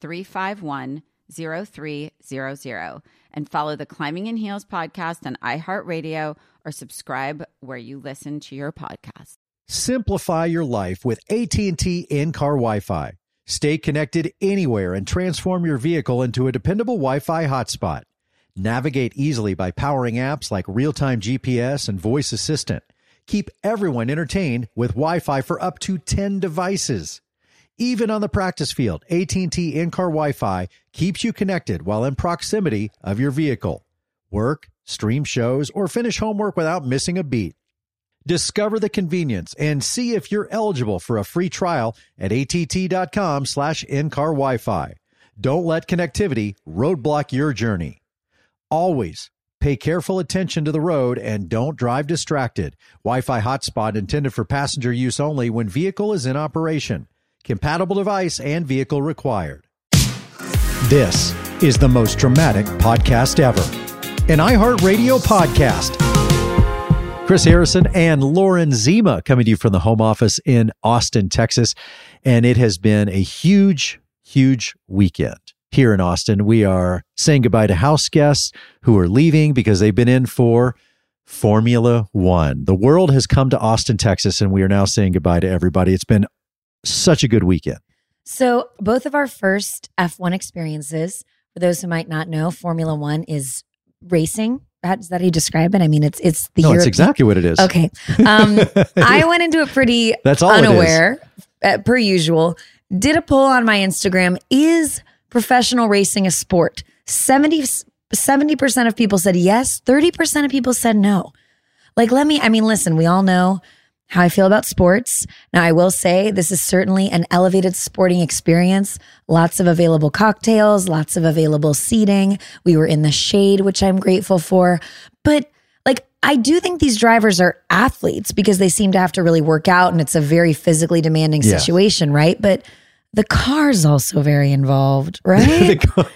351 0300 and follow the Climbing in Heels podcast on iHeartRadio or subscribe where you listen to your podcast. Simplify your life with AT&T in-car Wi-Fi. Stay connected anywhere and transform your vehicle into a dependable Wi-Fi hotspot. Navigate easily by powering apps like real-time GPS and voice assistant. Keep everyone entertained with Wi-Fi for up to 10 devices. Even on the practice field, AT&T in-car Wi-Fi keeps you connected while in proximity of your vehicle. Work, stream shows, or finish homework without missing a beat. Discover the convenience and see if you're eligible for a free trial at att.com slash in-car Wi-Fi. Don't let connectivity roadblock your journey. Always pay careful attention to the road and don't drive distracted. Wi-Fi hotspot intended for passenger use only when vehicle is in operation. Compatible device and vehicle required. This is the most dramatic podcast ever. An iHeartRadio podcast. Chris Harrison and Lauren Zima coming to you from the home office in Austin, Texas. And it has been a huge, huge weekend here in Austin. We are saying goodbye to house guests who are leaving because they've been in for Formula One. The world has come to Austin, Texas, and we are now saying goodbye to everybody. It's been such a good weekend. So, both of our first F1 experiences, for those who might not know, Formula One is racing. Is that how you describe it? I mean, it's it's the no, it's exactly what it is. Okay. Um, I went into it pretty That's all unaware, uh, per usual. Did a poll on my Instagram Is professional racing a sport? 70, 70% of people said yes, 30% of people said no. Like, let me, I mean, listen, we all know how I feel about sports. Now, I will say this is certainly an elevated sporting experience. Lots of available cocktails, lots of available seating. We were in the shade, which I'm grateful for. But like, I do think these drivers are athletes because they seem to have to really work out and it's a very physically demanding Yeah. situation, right? But the car's also very involved, right? car,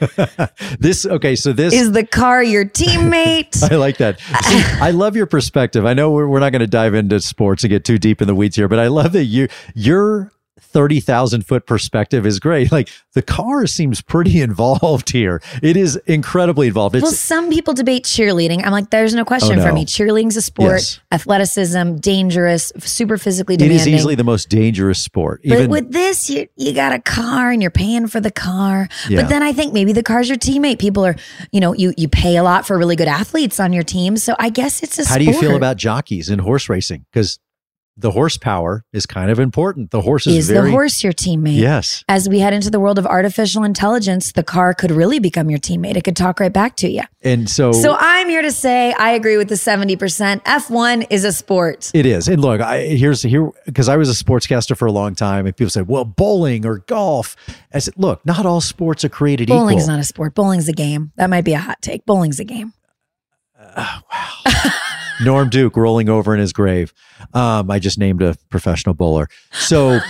this okay, so this is the car your teammate. I like that. See, I love your perspective. I know we're, we're not going to dive into sports and get too deep in the weeds here, but I love that you you're 30,000 foot perspective is great. Like the car seems pretty involved here. It is incredibly involved. It's, well, some people debate cheerleading. I'm like, there's no question oh, no. for me. Cheerleading's a sport, yes. athleticism, dangerous, super physically demanding. It is easily the most dangerous sport. But with this, you, you got a car and you're paying for the car. Yeah. But then I think maybe the car's your teammate. People are, you know, you, you pay a lot for really good athletes on your team. So I guess it's a How sport. do you feel about jockeys in horse racing? Because the horsepower is kind of important. The horse is, is very the horse your teammate? yes. As we head into the world of artificial intelligence, the car could really become your teammate. It could talk right back to you. And so, So I'm here to say I agree with the 70%. F1 is a sport. It is. And look, I here's here because I was a sportscaster for a long time and people said, "Well, bowling or golf." I said, "Look, not all sports are created Bowling's equal." not a sport. Bowling's a game. That might be a hot take. Bowling's a game. Uh, Norm Duke rolling over in his grave. Um, I just named a professional bowler. So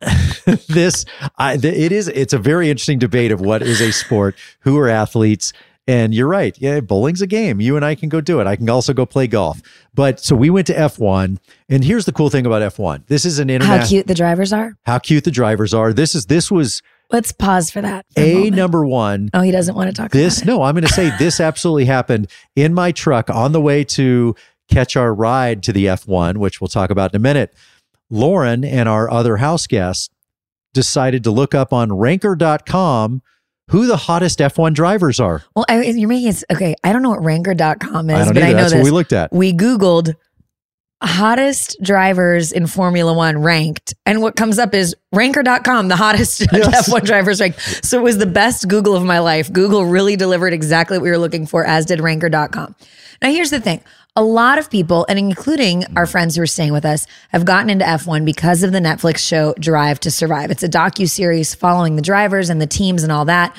this, I, it is. It's a very interesting debate of what is a sport, who are athletes, and you're right. Yeah, bowling's a game. You and I can go do it. I can also go play golf. But so we went to F1, and here's the cool thing about F1. This is an international. How cute the drivers are. How cute the drivers are. This is this was Let's pause for that. for a a number one Oh, he doesn't want to talk this no i'm going to say this absolutely happened in my truck on the way to catch our ride to the f1 which we'll talk about in a minute lauren and our other house guest decided to look up on ranker.com who the hottest f1 drivers are Well, I, you're making it okay. I don't know what ranker.com is, i but either I know that's this. what we looked at we Googled hottest drivers in Formula One ranked. And what comes up is ranker.com, the hottest Yes. F1 drivers ranked. So it was the best Google of my life. Google really delivered exactly what we were looking for, as did ranker.com. Now, here's the thing. A lot of people, and including our friends who are staying with us, have gotten into F1 because of the Netflix show Drive to Survive. It's a docu-series following the drivers and the teams and all that.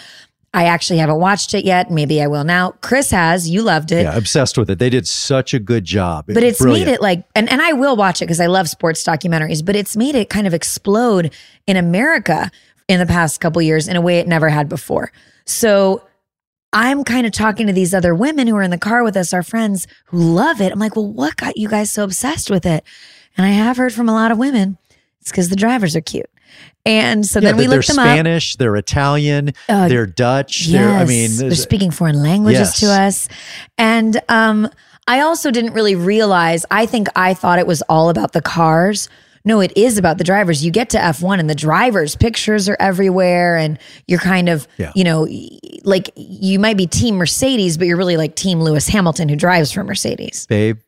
I actually haven't watched it yet. Maybe I will now. Chris has. You loved it yeah obsessed with it they did such a good job but it's Brilliant. made it like and, and i will watch it because i love sports documentaries but it's made it kind of explode in america in the past couple years in a way it never had before so i'm kind of talking to these other women who are in the car with us our friends who love it i'm like well what got you guys so obsessed with it and i have heard from a lot of women it's because the drivers are cute and so yeah, then we they're looked them up Spanish, they're Italian, Uh, they're Dutch. Yes, They're, I mean, they're speaking foreign languages Yes. to us. And um, I also didn't really realize, I think I thought it was all about the cars. No, it is about the drivers. You get to F1 and the drivers' pictures are everywhere, and you're kind of, Yeah. you know, like you might be Team Mercedes, but you're really like Team Lewis Hamilton who drives for Mercedes. babe.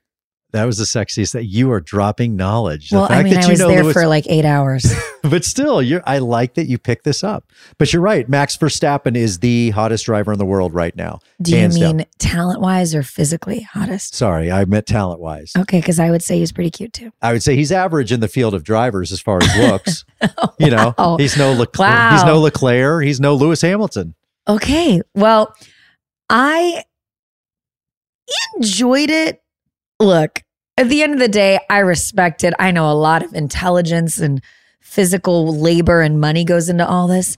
That was the sexiest that you are dropping knowledge. The well, fact I mean, that I you was know there Lewis- for like eight hours. but still, you're. I like that you picked this up. But you're right. Max Verstappen is the hottest driver in the world right now. Do you mean talent wise or physically hottest? Sorry, I meant talent wise. Okay, because I would say he's pretty cute too. I would say he's average in the field of drivers as far as looks. Oh, you know, Wow. he's no Leclerc. Wow. He's no Leclerc. He's no Lewis Hamilton. Okay. Well, I enjoyed it. Look, at the end of the day, I respect it. I know a lot of intelligence and physical labor and money goes into all this,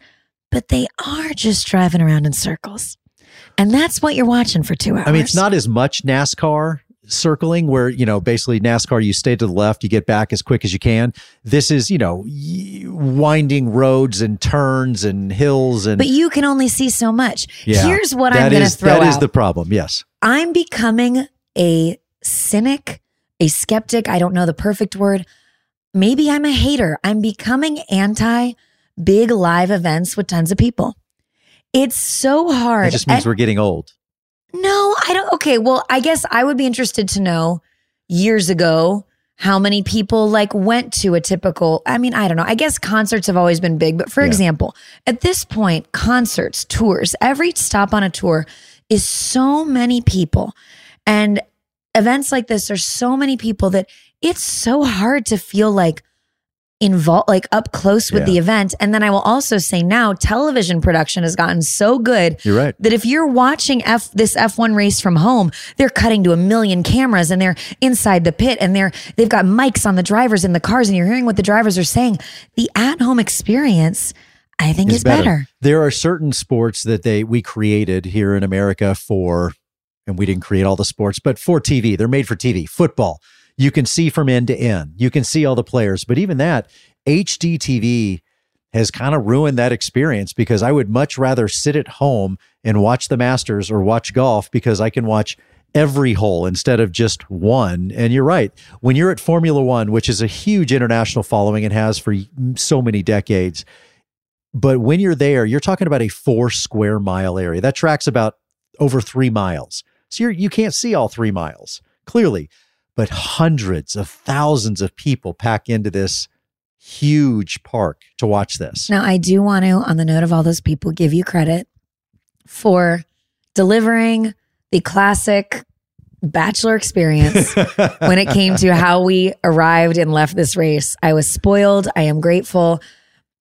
but they are just driving around in circles. And that's what you're watching for two hours. I mean, it's not as much NASCAR circling where, you know, basically NASCAR, you stay to the left, you get back as quick as you can. This is, you know, winding roads and turns and hills and But you can only see so much. yeah. Here's what I'm going to is- throw That is out. the problem. Yes. I'm becoming a cynic, a skeptic. I don't know the perfect word. Maybe I'm a hater. I'm becoming anti big live events with tons of people. It's so hard. It just means I- we're getting old. no, I don't. Okay. Well, I guess I would be interested to know years ago how many people like went to a typical, I mean, I don't know. I guess concerts have always been big, but for Yeah. example, at this point, concerts, tours, every stop on a tour is so many people. And events like this are so many people that it's so hard to feel like involved like up close with Yeah. the event and then i will also say now television production has gotten so good You're right. that if you're watching F this F1 race from home, they're cutting to a million cameras and they're inside the pit and they're they've got mics on the drivers in the cars and you're hearing what the drivers are saying. The at-home experience, I think, is, better. There are certain sports that they we created here in America for, and we didn't create all the sports, but for TV. They're made for TV. Football, you can see from end to end. You can see all the players, but even that HD TV has kind of ruined that experience because I would much rather sit at home and watch the Masters or watch golf because I can watch every hole instead of just one. And you're right. When you're at Formula One, which is a huge international following and has for so many decades, but when you're there, you're talking about a four square mile area. That track's about over three miles. So you're, you can't see all three miles clearly, but hundreds of thousands of people pack into this huge park to watch this. Now, I do want to, on the note of all those people, give you credit for delivering the classic bachelor experience when it came to how we arrived and left this race. I was spoiled. I am grateful.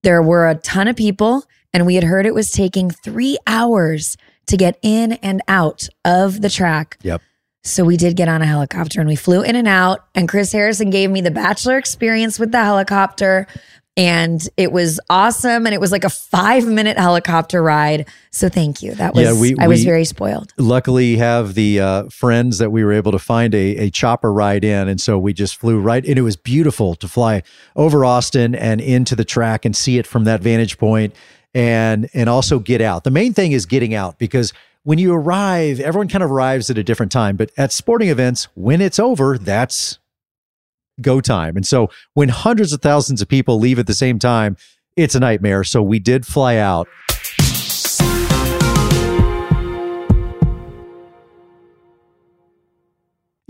There were a ton of people, and we had heard it was taking three hours to get in and out of the track. Yep. So we did get on a helicopter and we flew in and out. And Chris Harrison gave me the bachelor experience with the helicopter. And it was awesome. And it was like a five minute helicopter ride. So thank you. That was, Yeah, we- I was we- very spoiled. luckily have the uh, friends that we were able to find a, a chopper ride in and so we just flew right and it was beautiful to fly over austin and into the track and see it from that vantage point and and also get out. The main thing is getting out because when you arrive everyone kind of arrives at a different time but at sporting events when it's over that's go time. And so when hundreds of thousands of people leave at the same time it's a nightmare. So we did fly out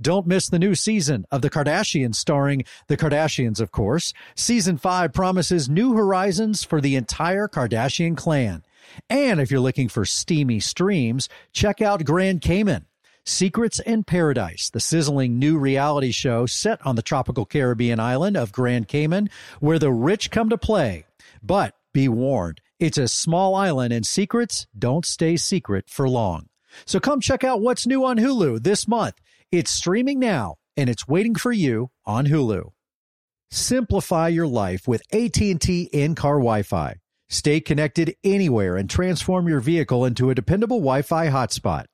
Don't miss the new season of The Kardashians, starring The Kardashians, of course. Season 5 promises new horizons for the entire Kardashian clan. And if you're looking for steamy streams, check out Grand Cayman. Secrets in Paradise, the sizzling new reality show set on the tropical Caribbean island of Grand Cayman, where the rich come to play. But be warned, it's a small island and secrets don't stay secret for long. So come check out what's new on Hulu this month. It's streaming now and it's waiting for you on Hulu. Simplify your life with AT&T in-car Wi-Fi. Stay connected anywhere and transform your vehicle into a dependable Wi-Fi hotspot.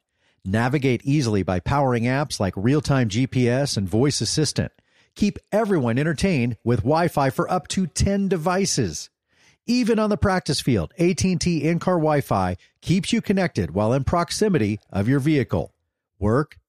Navigate easily by powering apps like real-time GPS and voice assistant. Keep everyone entertained with Wi-Fi for up to 10 devices. Even on the practice field, AT&T in-car Wi-Fi keeps you connected while in proximity of your vehicle. Work,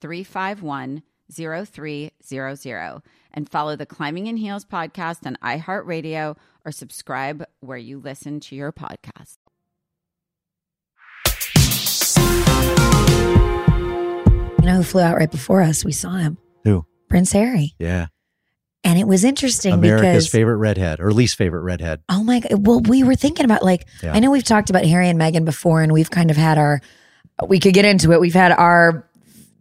351 0300 and follow the Climbing in Heels podcast on iHeartRadio or subscribe where you listen to your podcast. You know who flew out right before us? We saw him, Who? Prince Harry. Yeah. And it was interesting America's because favorite redhead or least favorite redhead. Oh my god! Well, we were thinking about like Yeah. I know we've talked about Harry and Meghan before, and we've kind of had our we could get into it. We've had our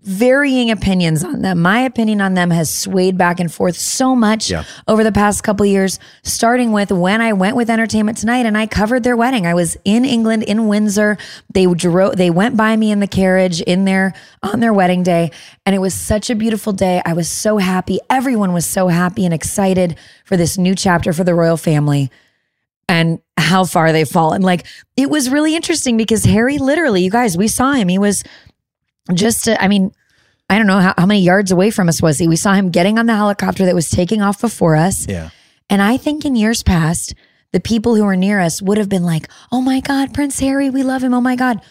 varying opinions on them. My opinion on them has swayed back and forth so much Yeah. over the past couple years. Starting with when I went with Entertainment Tonight and I covered their wedding. I was in England in Windsor. They drove. They went by me in the carriage in their on their wedding day, and it was such a beautiful day. I was so happy. Everyone was so happy and excited for this new chapter for the royal family and how far they've fallen. Like it was really interesting because Harry literally, you guys, we saw him. He was just, uh, I mean, I don't know how, how many yards away from us was he. We saw him getting on the helicopter that was taking off before us. Yeah. And I think in years past, the people who were near us would have been like, oh my God, Prince Harry, we love him. Oh my God.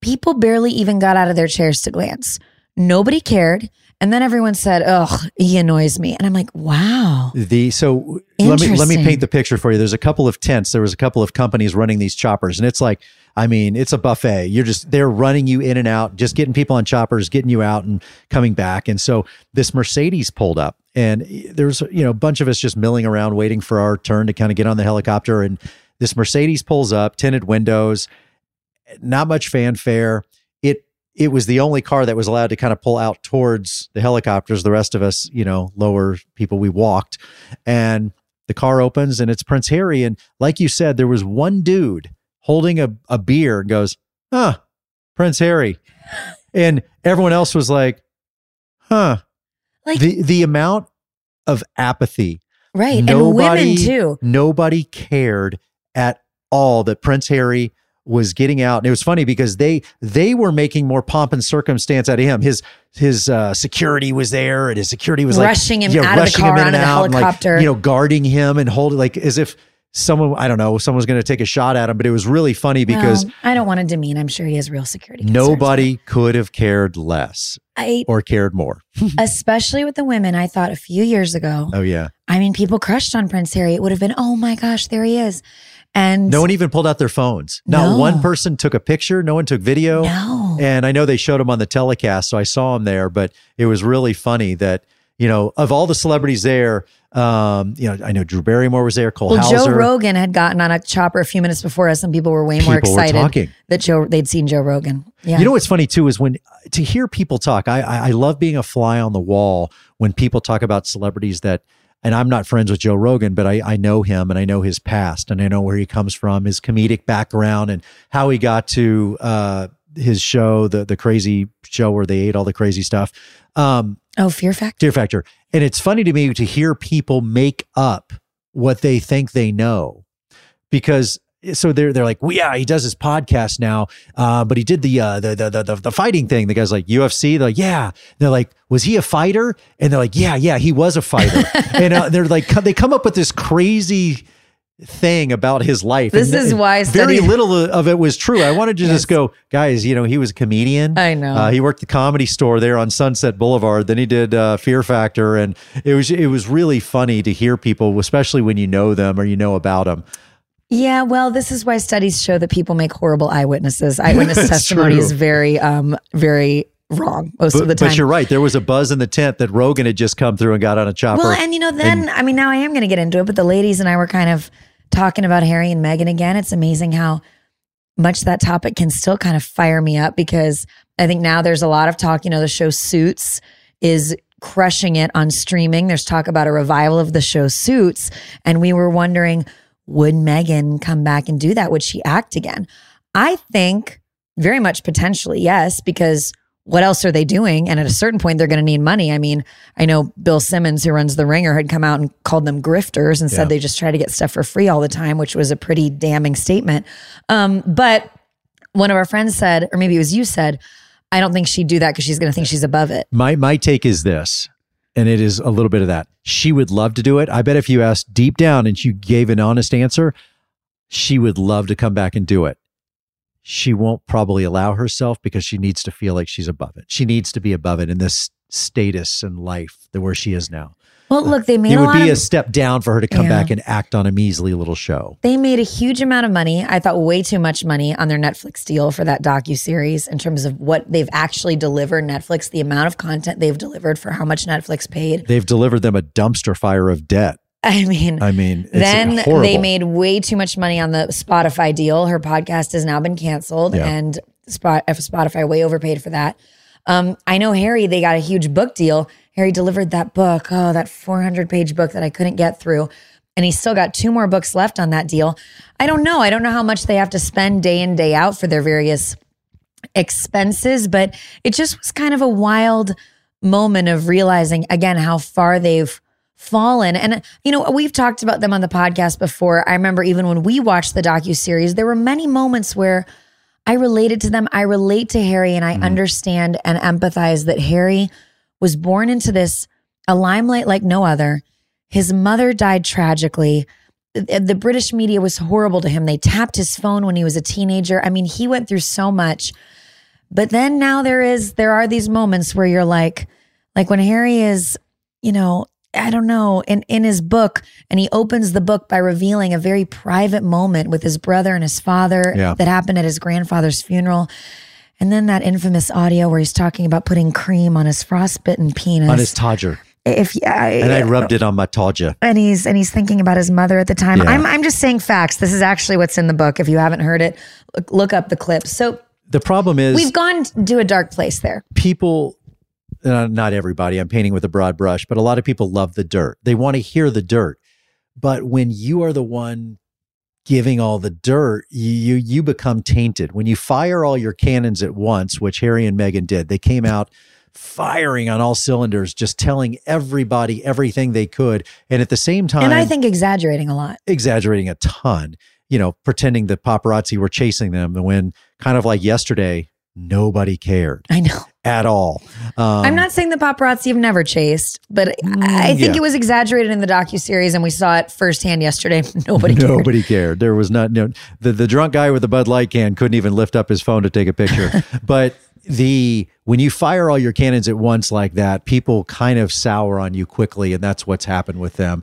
people barely even got out of their chairs to glance. Nobody cared. And then everyone said, "Ugh, he annoys me." And I'm like, "Wow." The so let me let me paint the picture for you. There's a couple of tents. There was a couple of companies running these choppers, and it's like, I mean, it's a buffet. You're just they're running you in and out, just getting people on choppers, getting you out and coming back. And so this Mercedes pulled up, and there's you know a bunch of us just milling around waiting for our turn to kind of get on the helicopter. And this Mercedes pulls up, tinted windows, not much fanfare. It it was the only car that was allowed to kind of pull out towards the helicopters. The rest of us, you know, lower people, we walked. And the car opens and it's Prince Harry. And like you said, there was one dude holding a, a beer and goes, Huh, Prince Harry. And everyone else was like, Huh. Like The the amount of apathy. right, and women too. Nobody cared at all that Prince Harry was getting out. And it was funny because they they were making more pomp and circumstance out of him. His his uh, security was there, and his security was like Rushing him out of the car him in onto and the out, and, like, helicopter. you know, guarding him and holding like as if someone I don't know someone was going to take a shot at him. But it was really funny because Well, I don't want to demean. I'm sure he has real security. concerns, nobody could have cared less I, or cared more. especially with the women, I thought a few years ago. Oh yeah, I mean, people crushed on Prince Harry. It would have been, oh my gosh, there he is. And no one even pulled out their phones. Not No. one person took a picture. No one took video. no. And I know they showed him on the telecast, so I saw him there. But it was really funny that you know of all the celebrities there, um, you know, I know Drew Barrymore was there, Cole Well, Hauser. Joe Rogan had gotten on a chopper a few minutes before us, and people were way more People were excited talking. that Joe they'd seen Joe Rogan. Yeah, You know what's funny too is when to hear people talk. I, I I love being a fly on the wall when people talk about celebrities that. And I'm not friends with Joe Rogan, but I, I know him and I know his past and I know where he comes from, his comedic background, and how he got to uh, his show, the the crazy show where they ate all the crazy stuff. Um, oh, Fear Factor. Fear Factor. And it's funny to me to hear people make up what they think they know because so they're they're like, well, yeah, he does his podcast now, uh, but he did the, uh, the, the the the fighting thing. The guy's like UFC. They're like, yeah. They're like, was he a fighter? And they're like, yeah, yeah, he was a fighter. and uh, they're like, they come up with this crazy thing about his life. This And- is why I very studied- little of it was true. I wanted to just go, guys. You know, he was a comedian. I know. Uh, he worked the comedy store there on Sunset Boulevard. Then he did uh, Fear Factor, and it was it was really funny to hear people, especially when you know them or you know about them. Yeah, well, this is why studies show that people make horrible eyewitnesses. Eyewitness testimony true. is very, um, very wrong most But, of the time. but you're right. There was a buzz in the tent that Rogan had just come through and got on a chopper. Well, and you know, then I mean, now I am going to get into it, but the ladies and I were kind of talking about Harry and Meghan again. It's amazing how much that topic can still kind of fire me up because I think now there's a lot of talk. You know, the show Suits is crushing it on streaming. There's talk about a revival of the show Suits, and we were wondering, would Meghan come back and do that? Would she act again? I think very much potentially yes, because what else are they doing? And at a certain point, they're going to need money. I mean, I know Bill Simmons, who runs The Ringer, had come out and called them grifters and Yeah. said they just try to get stuff for free all the time, which was a pretty damning statement. Um, but one of our friends said, or maybe it was you said, I don't think she'd do that because she's going to think she's above it. my my take is this, and it is a little bit of that. She would love to do it. I bet if you asked deep down and she gave an honest answer, she would love to come back and do it. She won't probably allow herself because she needs to feel like she's above it. She needs to be above it in this status and life that where she is now. Well, look, they made it a would be of a step down for her to come Yeah. back and act on a measly little show. They made a huge amount of money. I thought way too much money on their Netflix deal for that docu series in terms of what they've actually delivered. Netflix, the amount of content they've delivered for how much Netflix paid. They've delivered them a dumpster fire of debt. I mean, I mean, it's then horrible. they made way too much money on the Spotify deal. Her podcast has now been canceled, Yeah. and Spotify way overpaid for that. Um, I know Harry. They got a huge book deal. Harry delivered that book. Oh, that 400 page book that I couldn't get through. And he still got two more books left on that deal. I don't know. I don't know how much they have to spend day in, day out for their various expenses, but it just was kind of a wild moment of realizing again how far they've fallen. And you know, we've talked about them on the podcast before. I remember even when we watched the docu series, there were many moments where I related to them. I relate to Harry and I mm-hmm. understand and empathize that Harry was born into this a limelight like no other. His mother died tragically. The the British media was horrible to him. They tapped his phone when he was a teenager. I mean, he went through so much. But then now there is there are these moments where you're like like when Harry is, you know, I don't know, in in his book and he opens the book by revealing a very private moment with his brother and his father Yeah. that happened at his grandfather's funeral. And then that infamous audio where he's talking about putting cream on his frostbitten penis. on his Todger. if I, And I rubbed it on my Todger. and he's and he's thinking about his mother at the time. Yeah. I'm I'm just saying facts. This is actually what's in the book. If you haven't heard it, look, look up the clip. So The problem is we've gone to a dark place there. people uh, not everybody i'm painting with a broad brush but a lot of people love the dirt. They want to hear the dirt. But when you are the one giving all the dirt you you become tainted. When you fire all your cannons at once which harry and meghan did they came out firing on all cylinders just telling everybody everything they could and at the same time And I think exaggerating a lot. exaggerating a ton, you know, pretending that paparazzi were chasing them when kind of like yesterday, nobody cared I know. at all. Um, I'm not saying the paparazzi have never chased, but I think yeah. it was exaggerated in the docu series, and we saw it firsthand yesterday. Nobody cared. Nobody cared. There was not no the the drunk guy with the Bud Light can couldn't even lift up his phone to take a picture. but the when you fire all your cannons at once like that, people kind of sour on you quickly, and that's what's happened with them.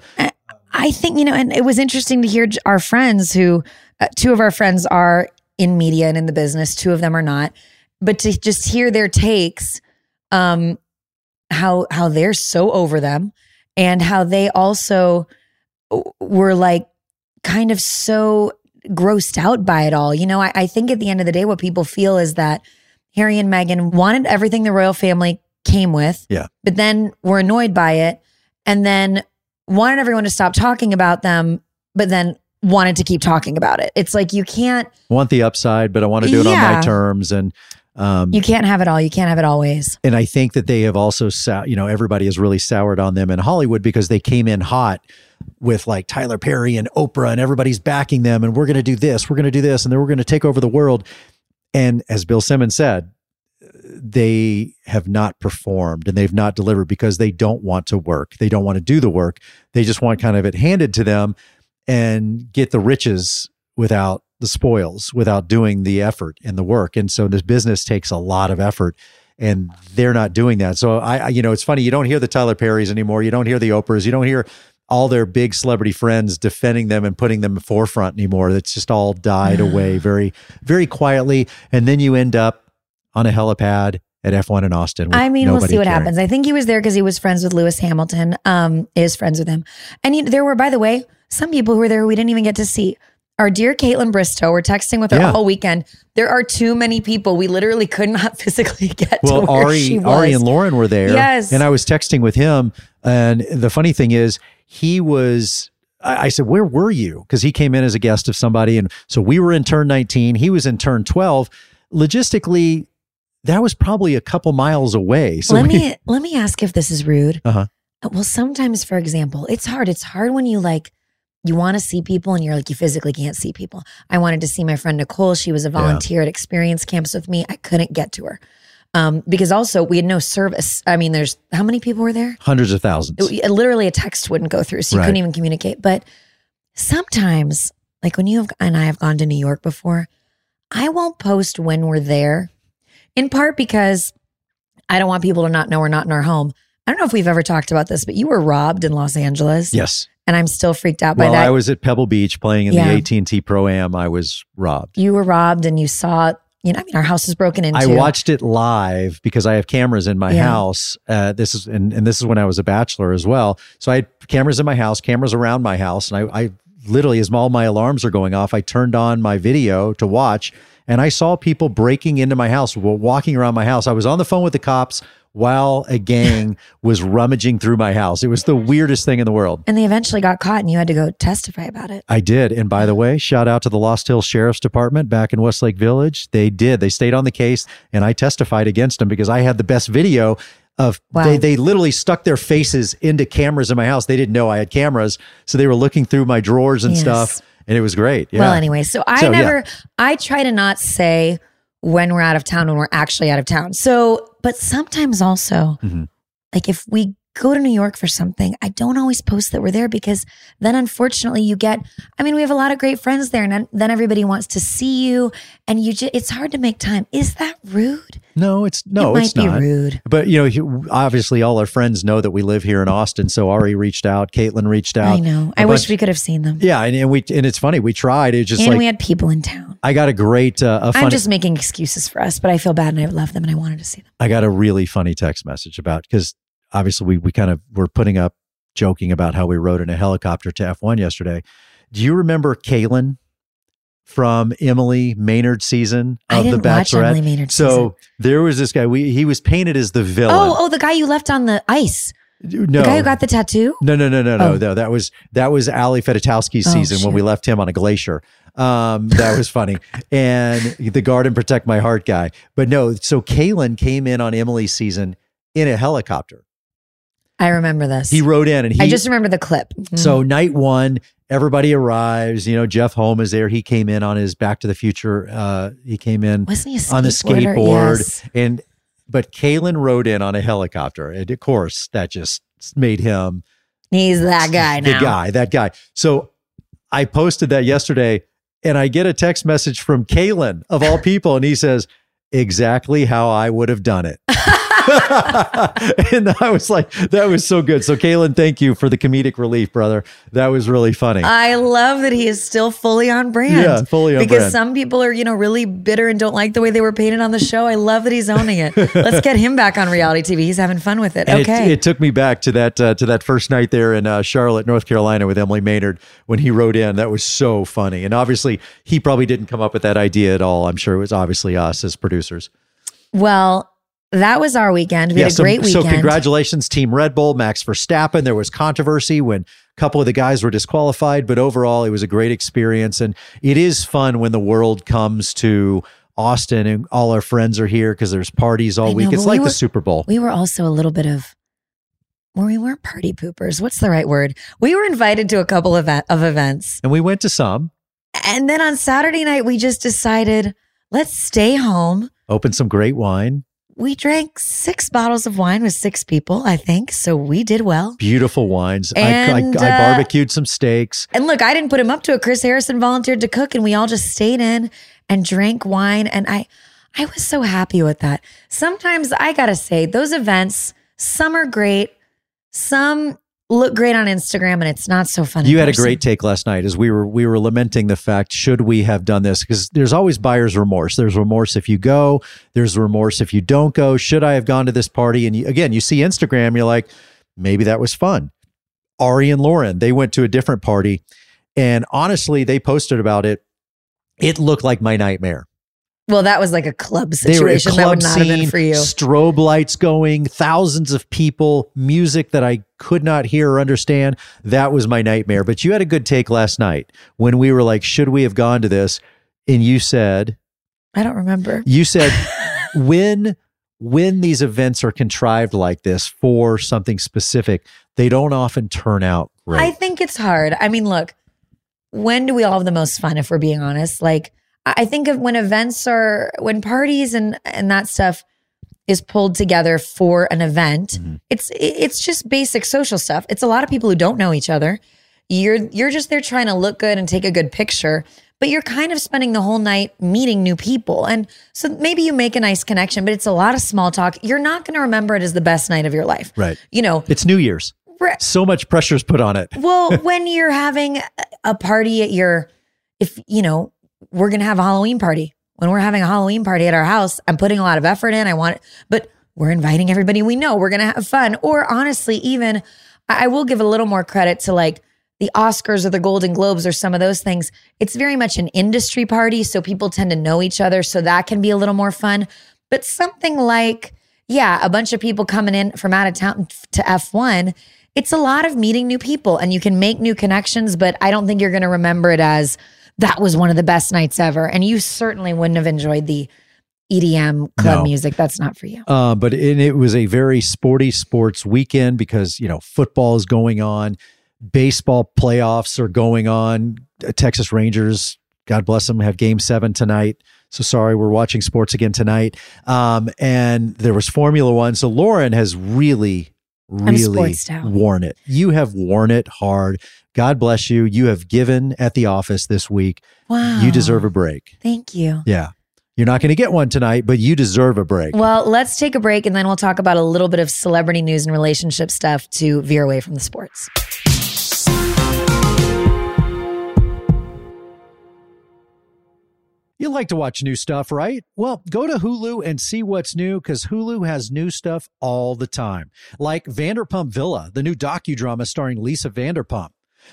I think, you know, and it was interesting to hear our friends who, uh, two of our friends are in media and in the business, two of them are not, but to just hear their takes, um, how, how they're so over them and how they also were like kind of so grossed out by it all. You know, I, I think at the end of the day, what people feel is that Harry and Meghan wanted everything the royal family came with, Yeah. but then were annoyed by it and then wanted everyone to stop talking about them, but then wanted to keep talking about it. It's like you can't want the upside, but I want to do it on my terms. And um, you can't have it all. You can't have it always. and I think that they have also, sou- you know, everybody has really soured on them in Hollywood because they came in hot with like Tyler Perry and Oprah, and everybody's backing them, and we're going to do this, we're going to do this, and then we're going to take over the world. And as Bill Simmons said, they have not performed and they've not delivered because they don't want to work. They don't want to do the work. They just want kind of it handed to them and get the riches without the spoils, without doing the effort and the work. And so this business takes a lot of effort and they're not doing that. So I, I you know, it's funny. You don't hear the Tyler Perrys anymore. You don't hear the Oprahs. You don't hear all their big celebrity friends defending them and putting them in forefront anymore. It's just all died away very, very quietly. And then you end up on a helipad at F1 in Austin. I mean, we'll see what caring. happens. I think he was there because he was friends with Lewis Hamilton. Um, is friends with him, and he, there were, by the way, some people who were there we didn't even get to see. Our dear Kaitlyn Bristowe, we're texting with her Yeah. all weekend. There are too many people. We literally could not physically get Well, to where Arie, she was. Arie and Lauren were there. Yes. And I was texting with him. And the funny thing is, he was, I, said, Where were you? Because he came in as a guest of somebody. And so we were in turn 19. He was in turn 12. Logistically, that was probably a couple miles away. So let we- me let me ask if this is rude. Uh-huh. Well, sometimes, for example, it's hard. It's hard when you like you want to see people and you're like you physically can't see people. I wanted to see my friend Nicole. She was a volunteer at experience camps with me. I couldn't get to her um, because also we had no service. I mean, there's how many people were there? hundreds of thousands. It- literally a text wouldn't go through, so you Right. couldn't even communicate. But sometimes, like when you have, and I have gone to New York before, I won't post when we're there, in part because I don't want people to not know we're not in our home. I don't know if we've ever talked about this, but you were robbed in Los Angeles. yes. And I'm still freaked out by Well, that. I was at Pebble Beach playing in Yeah. the AT&T Pro Am. I was robbed. you were robbed and you saw, you know, I mean, our house was broken into. I watched it live because I have cameras in my Yeah. house. Uh, this is and, and this is when I was a bachelor as well. So I had cameras in my house, cameras around my house, and I, I literally, as all my alarms are going off, I turned on my video to watch, and I saw people breaking into my house, walking around my house. I was on the phone with the cops while a gang was rummaging through my house. It was the weirdest thing in the world. And they eventually got caught and you had to go testify about it. I did. And by the way, shout out to the Lost Hills Sheriff's Department back in Westlake Village. They did. They stayed on the case and I testified against them because I had the best video of Wow. they they literally stuck their faces into cameras in my house. They didn't know I had cameras. So they were looking through my drawers and Yes. stuff. And it was great. Yeah. Well, anyway, so I So, yeah. never, I try to not say when we're out of town when we're actually out of town. So, but sometimes also, Mhm. like if we go to New York for something, I don't always post that we're there because then unfortunately you get, I mean, we have a lot of great friends there and then, everybody wants to see you and you just, it's hard to make time. Is that rude? No, it's no, it it's not. rude. But you know, obviously, all our friends know that we live here in Austin. So Arie reached out, Kaitlyn reached out. I know. I wish we could have seen them. Yeah, and, and we and it's funny. We tried. It just and like we had people in town. I got a great, uh, a funny. I'm just making excuses for us, but I feel bad and I love them and I wanted to see them. I got a really funny text message about because obviously we we kind of were putting up joking about how we rode in a helicopter to F1 yesterday. Do you remember Kalon from Emily Maynard season I of The Bachelorette? Emily Maynard so season. there was this guy. We he was painted as the villain. Oh, oh, the guy you left on the ice. no, The guy who got the tattoo? no, no, no, no, no, Oh. no. That was that was Ali Fedotowsky's Oh, season when we left him on a glacier. Um, that was funny. and the guard and protect my heart guy. But no, so Kalon came in on Emily's season in a helicopter. I remember this. He wrote in and he I just remember the clip. Mhm. so night one, everybody arrives. You know, Jef Holm is there. He came in on his Back to the Future. Uh, he came in wasn't he a on the skateboard, Yes. and but Kalon rode in on a helicopter, and of course that just made him He's that guy now. the guy, that guy. So I posted that yesterday, and I get a text message from Kalon of all people, and he says exactly how I would have done it. and I was like, that was so good. So, Kalon, thank you for the comedic relief, brother. That was really funny. I love that he is still fully on brand. Yeah, fully on because brand. some people are, you know, really bitter and don't like the way they were painted on the show. I love that he's owning it. Let's get him back on reality TV. He's having fun with it. And okay. it, it took me back to that uh, to that first night there in uh, Charlotte, North Carolina, with Emily Maynard when he wrote in. That was so funny, and obviously he probably didn't come up with that idea at all. I'm sure it was obviously us as producers. well, that was our weekend. We had a so, great weekend. So congratulations, Team Red Bull, Max Verstappen. There was controversy when a couple of the guys were disqualified, but overall it was a great experience. And it is fun when the world comes to Austin and all our friends are here because there's parties all know, week. It's we like were- the Super Bowl. We were also a little bit of, well, we weren't party poopers. What's the right word? We were invited to a couple of, of events. and we went to some, And then on Saturday night, we just decided, let's stay home. Open some great wine, We drank six bottles of wine with six people, I think. So we did well. beautiful wines. I, I, And, I uh, barbecued some steaks. And look, I didn't put him up to it. Chris Harrison volunteered to cook, and we all just stayed in and drank wine. And I, I was so happy with that. Sometimes I gotta say, those events, some are great, some look great on Instagram, and it's not so fun. in You had a great take last night as we were we were lamenting the fact should we have done this because there's always buyer's remorse. There's remorse if you go. There's remorse if you don't go. Should I have gone to this party? And you, again, you see Instagram, you're like, maybe that was fun. Arie and Lauren, they went to a different party, and honestly, they posted about it. It looked like my nightmare. Well, that was like a club were a situation. that would not have been scene, for you. Strobe lights going, thousands of people, music that I could not hear or understand. That was my nightmare. But you had a good take last night when we were like, should we have gone to this? And you said, I don't remember. you said, when when these events are contrived like this for something specific, they don't often turn out great. I think it's hard. I mean, look, when do we all have the most fun if we're being honest? Like I think of when events are when parties and and that stuff is pulled together for an event. Mhm. It's it's just basic social stuff. It's a lot of people who don't know each other. You're you're just there trying to look good and take a good picture, but you're kind of spending the whole night meeting new people. And so maybe you make a nice connection, but it's a lot of small talk. You're not going to remember it as the best night of your life. right. You know, It's New Year's. Right. So much pressure's put on it. well, when you're having a party at your, if you know, we're gonna have a Halloween party. When we're having a Halloween party at our house, I'm putting a lot of effort in. I want, but we're inviting everybody we know. We're gonna have fun. Or honestly, even I will give a little more credit to like the Oscars or the Golden Globes or some of those things. It's very much an industry party, so people tend to know each other, so that can be a little more fun. But something like, yeah, a bunch of people coming in from out of town to F1 it's a lot of meeting new people and you can make new connections, but I don't think you're going to remember it as that was one of the best nights ever. And you certainly wouldn't have enjoyed the EDM club No. music. That's not for you. Uh, but it, it was a very sporty sports weekend because you know football is going on, baseball playoffs are going on. Uh, Texas Rangers, God bless them, have Game Seven tonight. So sorry, we're watching sports again tonight. Um, and there was Formula One. So Lauren has really really worn it. You have worn it hard. God bless you. You have given at the office this week. Wow. You deserve a break. Thank you. Yeah. You're not going to get one tonight, but you deserve a break. Well, let's take a break and then we'll talk about a little bit of celebrity news and relationship stuff to veer away from the sports. You like to watch new stuff, right? Well, go to Hulu and see what's new because Hulu has new stuff all the time. Like Vanderpump Villa, the new docudrama starring Lisa Vanderpump.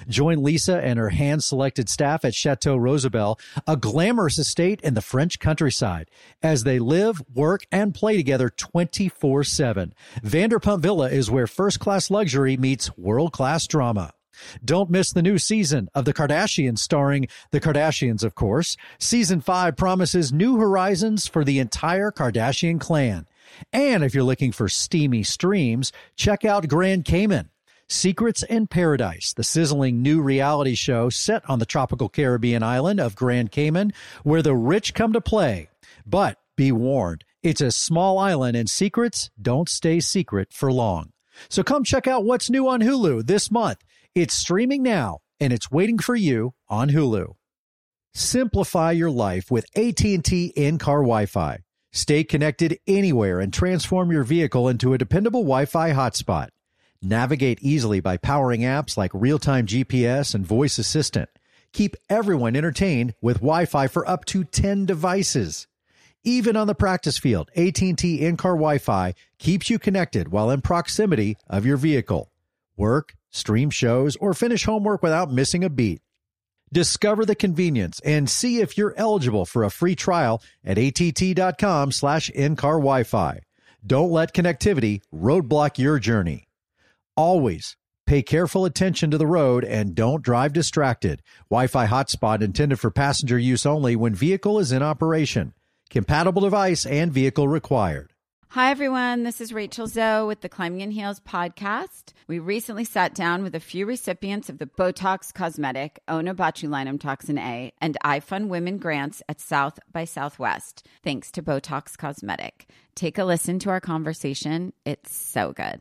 Join Lisa and her hand selected staff at Chateau Rosabelle, a glamorous estate in the French countryside, as they live, work, and play together 24 7. Vanderpump Villa is where first class luxury meets world class drama. Don't miss the new season of The Kardashians, starring The Kardashians, of course. Season 5 promises new horizons for the entire Kardashian clan. And if you're looking for steamy streams, check out Grand Cayman. Secrets and Paradise, the sizzling new reality show set on the tropical Caribbean island of Grand Cayman, where the rich come to play. But be warned, it's a small island and secrets don't stay secret for long. So come check out what's new on Hulu this month. It's streaming now and it's waiting for you on Hulu. Simplify your life with AT&T in-car Wi-Fi. Stay connected anywhere and transform your vehicle into a dependable Wi-Fi hotspot. Navigate easily by powering apps like real-time GPS and voice assistant. Keep everyone entertained with Wi-Fi for up to 10 devices. Even on the practice field, AT&T in-car Wi-Fi keeps you connected while in proximity of your vehicle. Work, stream shows, or finish homework without missing a beat. Discover the convenience and see if you're eligible for a free trial at att.com slash in-car Wi-Fi. Don't let connectivity roadblock your journey. Always pay careful attention to the road and don't drive distracted. Wi-Fi hotspot intended for passenger use only when vehicle is in operation. Compatible device and vehicle required. Hi, everyone. This is Rachel Zoe with the Climbing in Heels podcast. We recently sat down with a few recipients of the Botox Cosmetic, Onabotulinum Toxin A, and iFund Women grants at South by Southwest, thanks to Botox Cosmetic. Take a listen to our conversation. It's so good.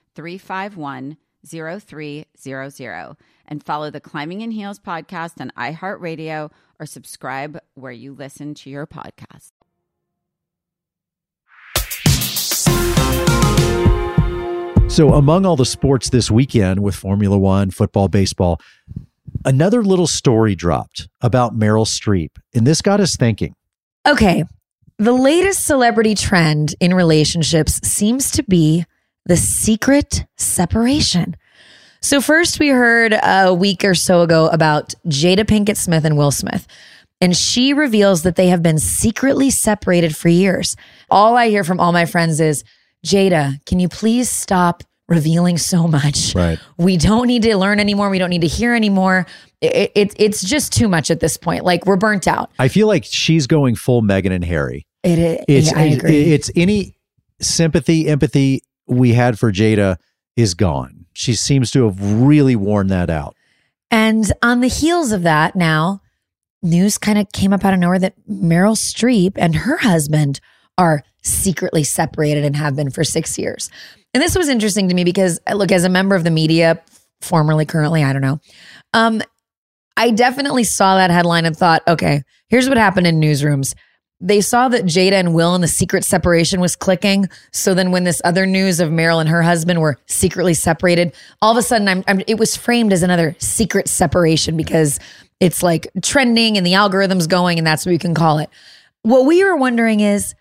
351 0300 and follow the Climbing in Heels podcast on iHeartRadio or subscribe where you listen to your podcast. So, among all the sports this weekend with Formula One, football, baseball, another little story dropped about Meryl Streep. And this got us thinking. Okay. The latest celebrity trend in relationships seems to be the secret separation. So, first, we heard a week or so ago about Jada Pinkett Smith and Will Smith. And she reveals that they have been secretly separated for years. All I hear from all my friends is, Jada, can you please stop revealing so much? Right. We don't need to learn anymore. We don't need to hear anymore. It, it, it's just too much at this point. Like, we're burnt out. I feel like she's going full Meghan and Harry. It is. It's, yeah, I agree. it's any sympathy, empathy we had for Jada is gone. She seems to have really worn that out. And on the heels of that, now news kind of came up out of nowhere that Meryl Streep and her husband are secretly separated and have been for six years. And this was interesting to me because, look, as a member of the media, formerly, currently, I don't know, um, I definitely saw that headline and thought, okay, here's what happened in newsrooms. They saw that Jada and Will and the secret separation was clicking. So then, when this other news of Meryl and her husband were secretly separated, all of a sudden, I'm, I'm, it was framed as another secret separation because it's like trending and the algorithm's going, and that's what we can call it. What we were wondering is,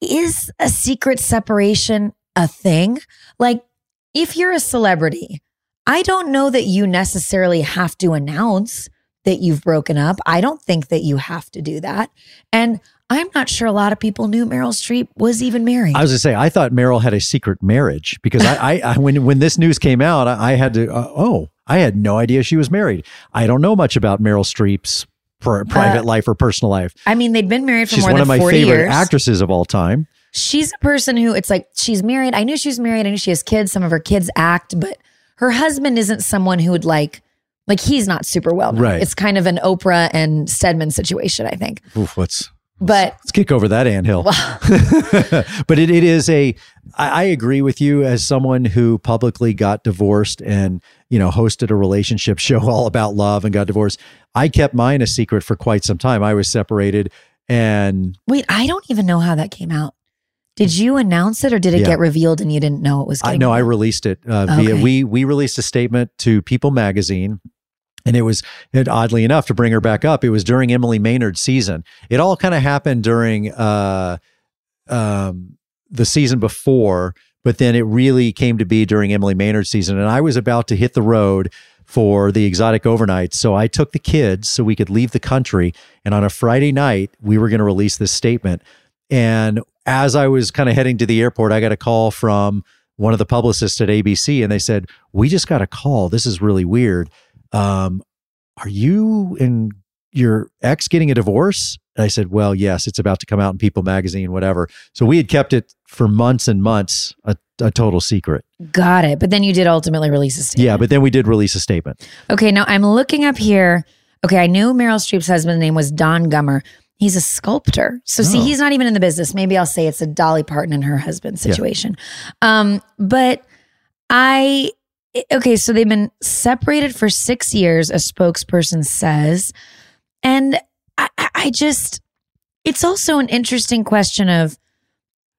is a secret separation a thing? Like, if you're a celebrity, I don't know that you necessarily have to announce that you've broken up. I don't think that you have to do that. And I'm not sure a lot of people knew Meryl Streep was even married. I was gonna say I thought Meryl had a secret marriage because I, I, I when when this news came out, I, I had to. Uh, oh, I had no idea she was married. I don't know much about Meryl Streep's pr- private life or personal life. I mean, they'd been married for She's more one than of my 40 favorite years. actresses of all time. she's a person who it's like she's married. I knew she was married. I knew she has kids. Some of her kids act, but her husband isn't someone who would like like he's not super well known. Right. It's kind of an Oprah and Stedman situation, I think. Oof, let's But let's kick over that anthill. but it, it is a. I, I agree with you as someone who publicly got divorced and you know hosted a relationship show all about love and got divorced. I kept mine a secret for quite some time. I was separated and wait, I don't even know how that came out. Did you announce it or did it Yeah. get revealed and you didn't know it was I know I released it uh, via we we released a statement to People Magazine. And it was it, oddly enough to bring her back up. It was during Emily Maynard's season. It all kind of happened during uh, um, the season before, but then it really came to be during Emily Maynard's season. And I was about to hit the road for the exotic overnight, so I took the kids so we could leave the country. And on a Friday night, we were going to release this statement. And as I was kind of heading to the airport, I got a call from one of the publicists at ABC, and they said, "We just got a call. This is really weird. Um, are you and your ex getting a divorce?" And I said, "Well, yes. It's about to come out in People Magazine, whatever." So we had kept it for months and months, a, a total secret. Got it. But then you did ultimately release a statement. Yeah, but then we did release a statement. Okay, now I'm looking up here. Okay, I knew Meryl Streep's husband's name was Don Gummer. He's a sculptor. So see, Oh. he's not even in the business. Maybe I'll say it's a Dolly Parton and her husband situation. Um, but I okay, so they've been separated for six years, a spokesperson says. And I, I- just it's also an interesting question of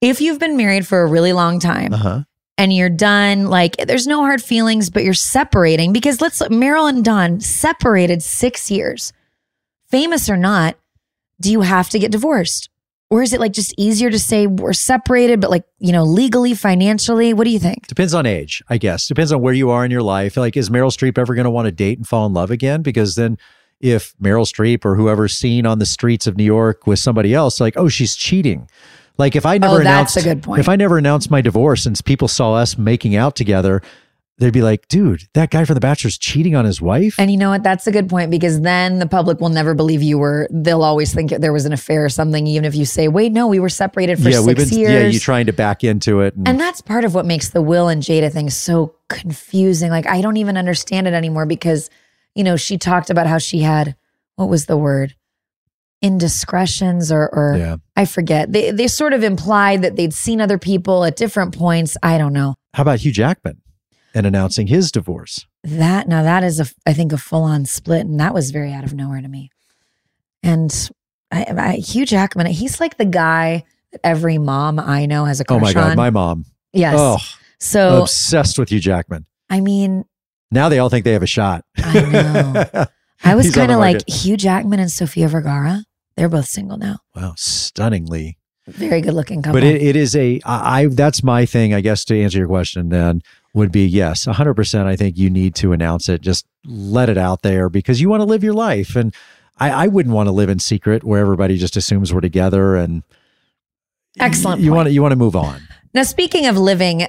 if you've been married for a really long time Uh huh. and you're done. Like there's no hard feelings, but you're separating because let's Meryl and Don separated six years. Famous or not, do you have to get divorced? Or is it like just easier to say we're separated, but like, you know, legally, financially? What do you think? Depends on age, I guess. Depends on where you are in your life. Like, is Meryl Streep ever going to want to date and fall in love again? Because then, if Meryl Streep or whoever's seen on the streets of New York with somebody else, like, oh, she's cheating. Like, if I never Oh, that's announced, a good point. if I never announced my divorce and people saw us making out together, they'd be like, dude, that guy from The Bachelor's cheating on his wife. And you know what? That's a good point because then the public will never believe you were, they'll always think there was an affair or something, even if you say, wait, no, we were separated for yeah, we've six been, years. yeah, you're trying to back into it. And, And that's part of what makes the Will and Jada thing so confusing. Like, I don't even understand it anymore because, you know, she talked about how she had, what was the word? Indiscretions or, or yeah. I forget. They, they sort of implied that they'd seen other people at different points. I don't know. How about Hugh Jackman and announcing his divorce? That, now that is, a, I think, a full on split. And that was very out of nowhere to me. And I, I, Hugh Jackman, he's like the guy that every mom I know has a Oh my God, on. my mom. yes. Oh, so, obsessed with Hugh Jackman. I mean, Now they all think they have a shot. I know. I was kind of like. Hugh Jackman and Sofia Vergara. They're both single now. wow, stunningly. Very good looking couple. But it, it is a I, I that's my thing, I guess, to answer your question. Then would be yes, hundred percent. I think you need to announce it. Just let it out there because you want to live your life, and I, I wouldn't want to live in secret where everybody just assumes we're together and Excellent You point. want to you want to move on. now, speaking of living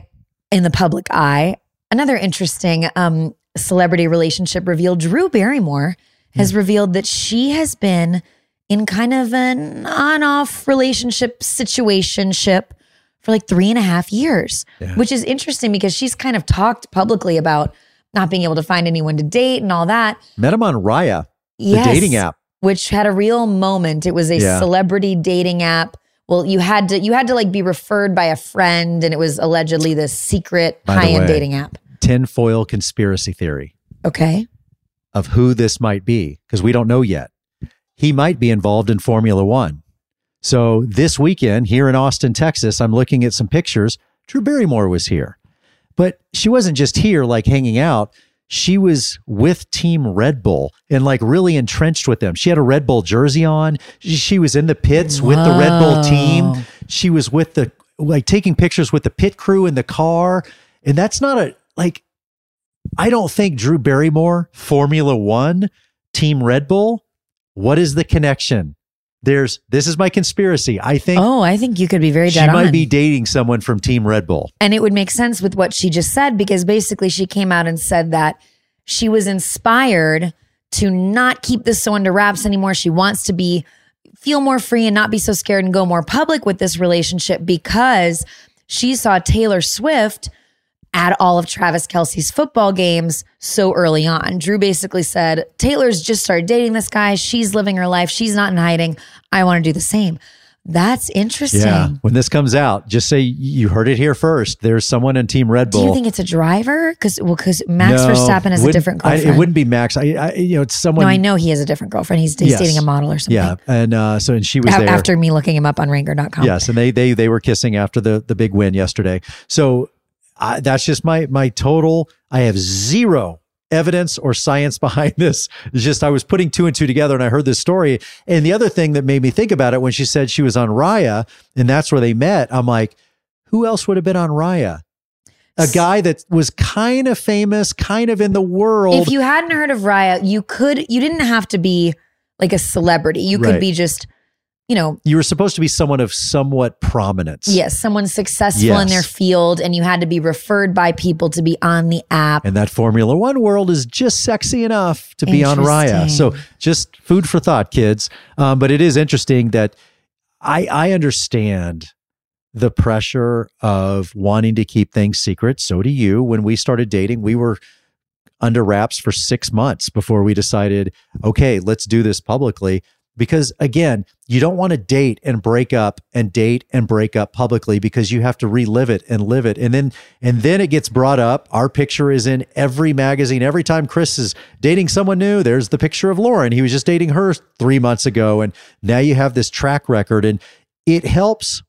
in the public eye, another interesting um, celebrity relationship revealed Drew Barrymore has Hmm. revealed that she has been in kind of an on off relationship situationship for like three and a half years, Yeah. which is interesting because she's kind of talked publicly about not being able to find anyone to date and all that. Met him on Raya, the Yes. dating app. which had a real moment. It was a Yeah. celebrity dating app. Well, you had to you had to like be referred by a friend, and it was allegedly this secret high end dating app. Tinfoil conspiracy theory Okay, of who this might be because we don't know yet. He might be involved in Formula One. So this weekend here in Austin, Texas, I'm looking at some pictures. Drew Barrymore was here, but she wasn't just here like hanging out. she was with Team Red Bull and like really entrenched with them. She had a Red Bull jersey on. She, was in the pits with the Red Bull team. She was with the like taking pictures with the pit crew in the car. And that's not a like I don't think Drew Barrymore, Formula One, Team Red Bull. What is the connection? There's this is my conspiracy. I think Oh, I think you could be very she dead might on. be dating someone from Team Red Bull. And it would make sense with what she just said because basically she came out and said that she was inspired to not keep this so under wraps anymore. She wants to be feel more free and not be so scared and go more public with this relationship because she saw Taylor Swift at all of Travis Kelce's football games so early on. Drew basically said, Taylor's just started dating this guy. She's living her life. She's not in hiding. I want to do the same. That's interesting. Yeah. When this comes out, just say you heard it here first. There's someone in Team Red Bull. Do you think it's a driver? Because well, because Max No, Verstappen has a different I- girlfriend. it wouldn't be Max. I, I you know, it's someone. no, I know he has a different girlfriend. He's, he's Yes. dating a model or something. Yeah, and uh, so and she was A- there After me looking him up on Ranker.com. Yes, and they they they were kissing after the the big win yesterday. So I, that's just my my total. I have zero evidence or science behind this. It's just I was putting two and two together, and I heard this story. And the other thing that made me think about it when she said she was on Raya, and that's where they met. I'm like, who else would have been on Raya? A guy that was kind of famous, kind of in the world. If you hadn't heard of Raya, you could. You didn't have to be like a celebrity. You could Right. be just, you know, you were supposed to be someone of somewhat prominence. yes, someone successful in their field, and you had to be referred by people to be on the app. And that Formula One world is just sexy enough to be on Raya. So just food for thought, kids. Um, but it is interesting that I, I understand the pressure of wanting to keep things secret. So do you. When we started dating, we were under wraps for six months before we decided, okay, let's do this publicly. Because again, you don't want to date and break up and date and break up publicly because you have to relive it and live it. And then and then it gets brought up. Our picture is in every magazine. Every time Chris is dating someone new, there's the picture of Lauren. He was just dating her three months ago. And now you have this track record. And it helps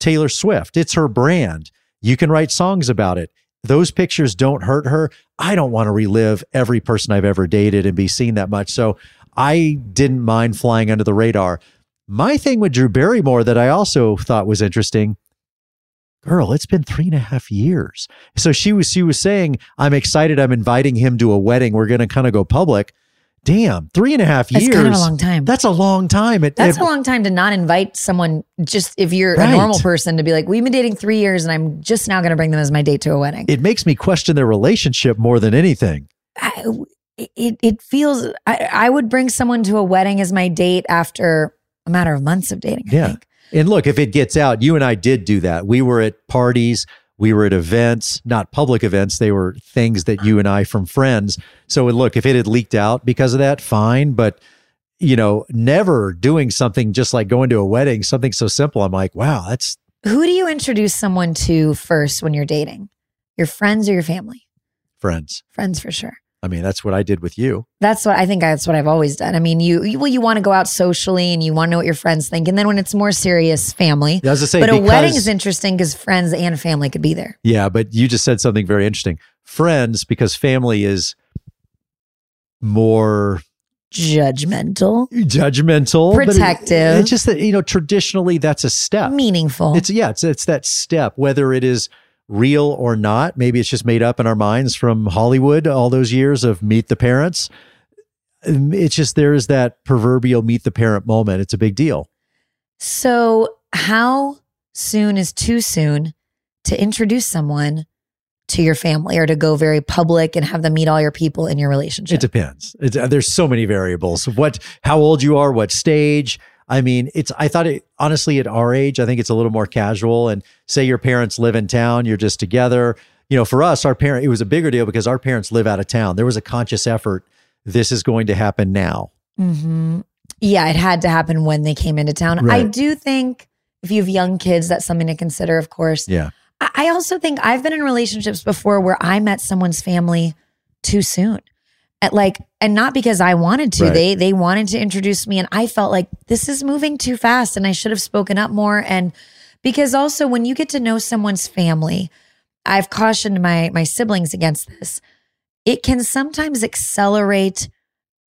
Taylor Swift. It's her brand. You can write songs about it. Those pictures don't hurt her. I don't want to relive every person I've ever dated and be seen that much. So I didn't mind flying under the radar. My thing with Drew Barrymore that I also thought was interesting. Girl, it's been three and a half years. So she was she was saying, I'm excited. I'm inviting him to a wedding. We're gonna kind of go public. Damn, three and a half years. That's kind of a long time. That's a long time. It, That's it- a long time to not invite someone. Just if you're Right. a normal person, to be like, we've been dating three years, and I'm just now going to bring them as my date to a wedding. it makes me question their relationship more than anything. I, it it feels. I, I would bring someone to a wedding as my date after a matter of months of dating. I Yeah. think. And look, if it gets out, you and I did do that. We were at parties, we were at events, not public events. They were things that you and I from friends. So look, if it had leaked out because of that, fine. But you know, never doing something just like going to a wedding, something so simple. I'm like, wow, that's Who do you introduce someone to first when you're dating? Your friends or your family? friends. Friends for sure. I mean, that's what I did with you. That's what I think. That's what I've always done. I mean, you, you well, you want to go out socially and you want to know what your friends think, and then when it's more serious, family. As I say, but a wedding is interesting because friends and family could be there. Yeah, but you just said something very interesting. Friends, because family is more Judgmental, judgmental, but it- Protective. it's just that you know traditionally that's a step. meaningful. It's yeah, it's it's that step, whether it is real or not. Maybe it's just made up in our minds from Hollywood, all those years of Meet the Parents. Um, It's just there is that proverbial meet the parent moment. It's a big deal. so, how soon is too soon to introduce someone to your family or to go very public and have them meet all your people in your relationship? It depends. It's, uh, there's so many variables. What, how old you are, what stage. I mean, it's. I thought it honestly at our age. I think it's a little more casual. And say your parents live in town, you're just together. You know, for us, our parent, it was a bigger deal because our parents live out of town. There was a conscious effort. This is going to happen now. hmm Yeah, it had to happen when they came into town. I do think if you have young kids, that's something to consider, of course. Yeah. I also think I've been in relationships before where I met someone's family too soon. At like, and not because I wanted to. Right. They they wanted to introduce me, and I felt like this is moving too fast, and I should have spoken up more. And because also when you get to know someone's family, I've cautioned my my siblings against this. it can sometimes accelerate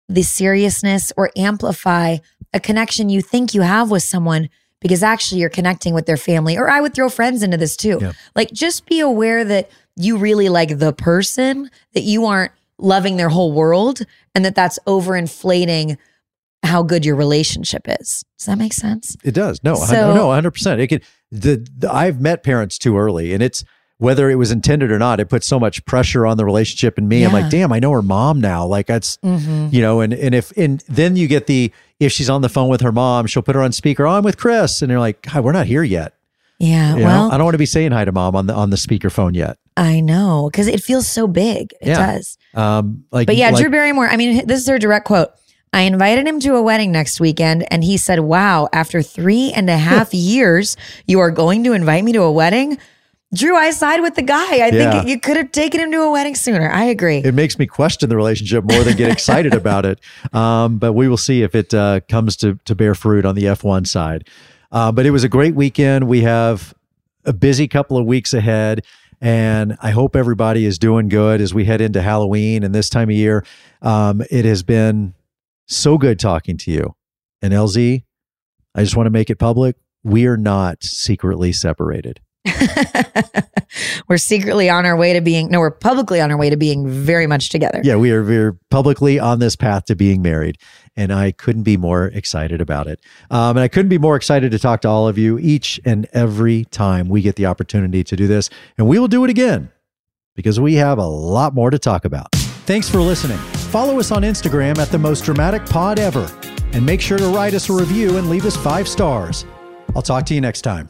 the seriousness or amplify a connection you think you have with someone because actually you're connecting with their family. Or I would throw friends into this too. Yeah. Like just be aware that you really like the person, that you aren't loving their whole world, and that that's overinflating how good your relationship is. Does that make sense? It does. No, So- no, hundred percent. It could. The, the I've met parents too early, and it's whether it was intended or not. It puts so much pressure on the relationship and me. I'm like, damn, I know her mom now. Like that's Mm-hmm. you know, and and if and then you get the if she's on the phone with her mom, she'll put her on speaker. Oh, I'm with Chris, and you're like, God, we're not here yet. Yeah. You well, know? I don't want to be saying hi to mom on the on the speakerphone yet. I know because it feels so big. It Yeah. does. Um, like, But yeah, like, Drew Barrymore. I mean, this is her direct quote. I invited him to a wedding next weekend, and he said, "Wow, after three and a half years, you are going to invite me to a wedding." Drew, I side with the guy. I Yeah. think you could have taken him to a wedding sooner. I agree. it makes me question the relationship more than get excited about it. Um, but we will see if it uh, comes to to bear fruit on the F1 side. Uh, but it was a great weekend. We have a busy couple of weeks ahead, and I hope everybody is doing good as we head into Halloween and this time of year. Um, it has been so good talking to you. And LZ, I just want to make it public. We are not secretly separated. we're secretly on our way to being no, we're publicly on our way to being very much together. Yeah, we are we're publicly on this path to being married, and I couldn't be more excited about it. Um, and I couldn't be more excited to talk to all of you each and every time we get the opportunity to do this, and we will do it again because we have a lot more to talk about. Thanks for listening. Follow us on Instagram at the most dramatic pod ever, and make sure to write us a review and leave us five stars. I'll talk to you next time.